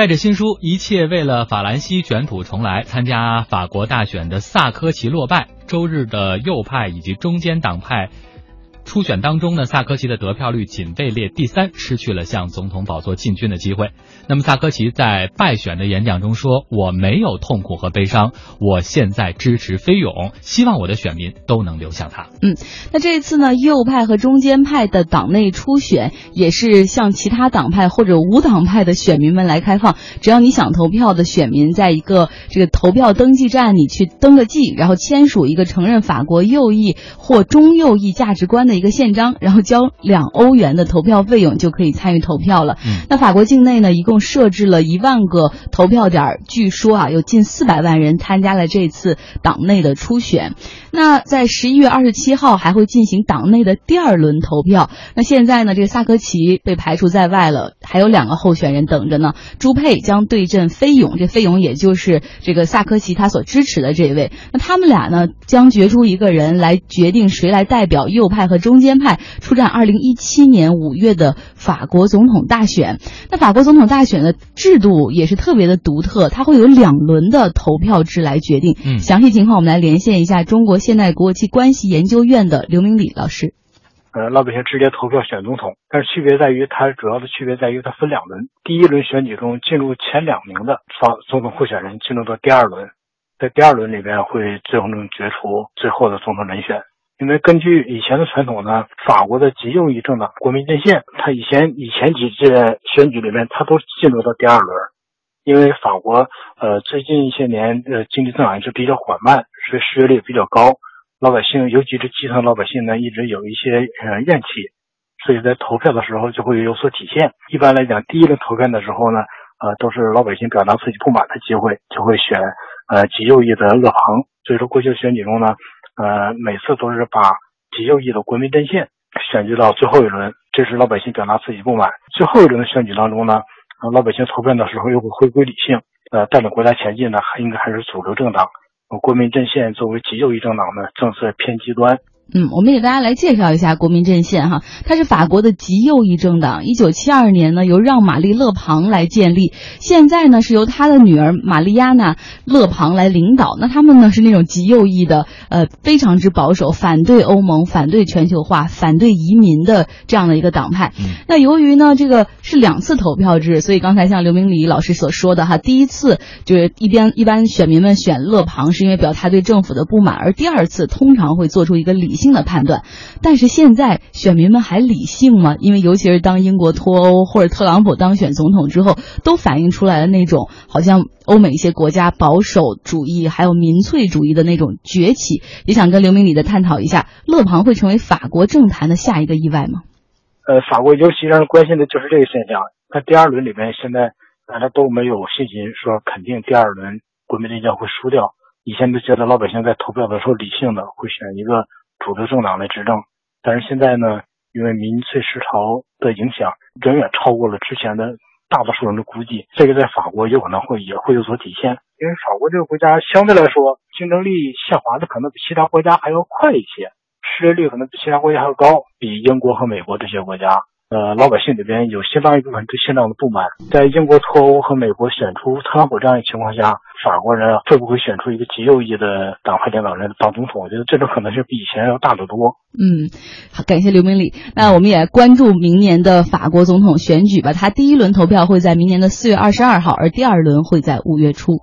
带着新书《一切为了法兰西》卷土重来，参加法国大选的萨科齐落败。周日的右派以及中间党派。初选当中呢，萨科齐的得票率仅位列第三，失去了向总统宝座进军的机会。那么萨科齐在败选的演讲中说：“我没有痛苦和悲伤，我现在支持菲勇，希望我的选民都能流向他。”嗯，那这一次呢，右派和中间派的党内初选也是向其他党派或者无党派的选民们来开放，只要你想投票的选民，在一个这个投票登记站你去登个记，然后签署一个承认法国右翼或中右翼价值观的。一个宪章，然后交两欧元的投票费用就可以参与投票了。那法国境内呢，一共设置了一万个投票点，据说啊，有近四百万人参加了这次党内的初选。那在十一月二十七号还会进行党内的第二轮投票。那现在呢，这个萨科齐被排除在外了，还有两个候选人等着呢。朱佩将对阵菲勇，这菲勇也就是这个萨科齐他所支持的这位。那他们俩呢，将决出一个人来决定谁来代表右派和中。间派出战二零一七年五月的法国总统大选。那法国总统大选的制度也是特别的独特，它会有两轮的投票制来决定。嗯，详细情况我们来连线一下中国现代国际关系研究院的刘明礼老师。呃，老百姓直接投票选总统，但是区别在于，它主要的区别在于它分两轮。第一轮选举中进入前两名的法总统候选人进入到第二轮，在第二轮里边会最终决出最后的总统人选。因为根据以前的传统呢，法国的极右翼政党国民阵线，它以前以前几届选举里面，它都进入到第二轮。因为法国呃最近一些年呃经济增长一直比较缓慢，所以失业率比较高，老百姓尤其是基层老百姓呢一直有一些呃怨气，所以在投票的时候就会有所体现。一般来讲，第一轮投票的时候呢，呃都是老百姓表达自己不满的机会，就会选呃极右翼的勒庞。所以说过去的选举中呢。呃，每次都是把极右翼的国民阵线选举到最后一轮，这是老百姓表达自己不满。最后一轮的选举当中呢，老百姓投票的时候又会回归理性，呃，带领国家前进呢，还应该还是主流政党。国民阵线作为极右翼政党呢，政策偏极端。嗯，我们给大家来介绍一下国民阵线哈，它是法国的极右翼政党。一九七二年呢，由让·玛丽·勒庞来建立，现在呢是由他的女儿玛丽亚娜·勒庞来领导。那他们呢是那种极右翼的，呃，非常之保守，反对欧盟、反对全球化、反对移民的这样的一个党派。那由于呢这个是两次投票制，所以刚才像刘明礼老师所说的哈，第一次就是一边一般选民们选勒庞是因为表他对政府的不满，而第二次通常会做出一个理。性的判断，但是现在选民们还理性吗？因为尤其是当英国脱欧或者特朗普当选总统之后，都反映出来了那种好像欧美一些国家保守主义还有民粹主义的那种崛起。也想跟刘明礼的探讨一下，勒庞会成为法国政坛的下一个意外吗？呃，法国尤其让人关心的就是这个现象。那第二轮里面，现在大家都没有信心说肯定第二轮国民力量会输掉。以前都觉得老百姓在投票的时候理性的会选一个。主流政党来执政，但是现在呢，因为民粹时潮的影响，远远超过了之前的大多数人的估计。这个在法国有可能会也会有所体现，因为法国这个国家相对来说竞争力下滑的可能比其他国家还要快一些，失业率可能比其他国家还要高，比英国和美国这些国家。呃，老百姓里边有相当一部分对现状的不满，在英国脱欧和美国选出特朗普这样的情况下，法国人会不会选出一个极右翼的党派领导人当总统？我觉得这种可能性比以前要大得多。嗯，好，感谢刘明礼。那我们也关注明年的法国总统选举吧。他第一轮投票会在明年的四月二十二号，而第二轮会在五月初。